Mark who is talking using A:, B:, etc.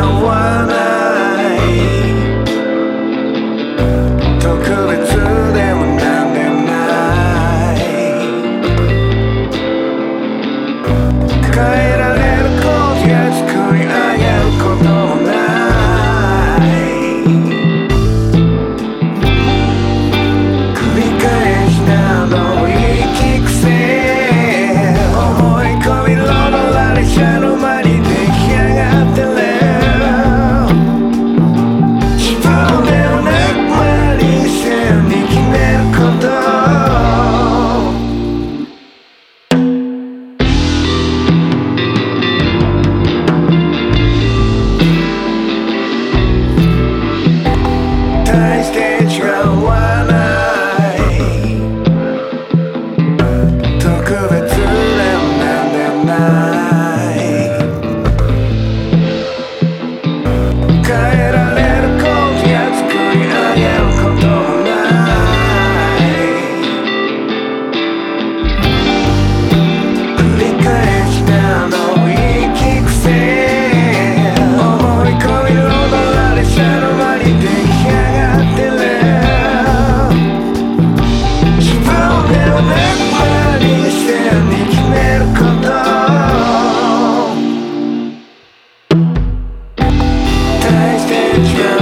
A: I. can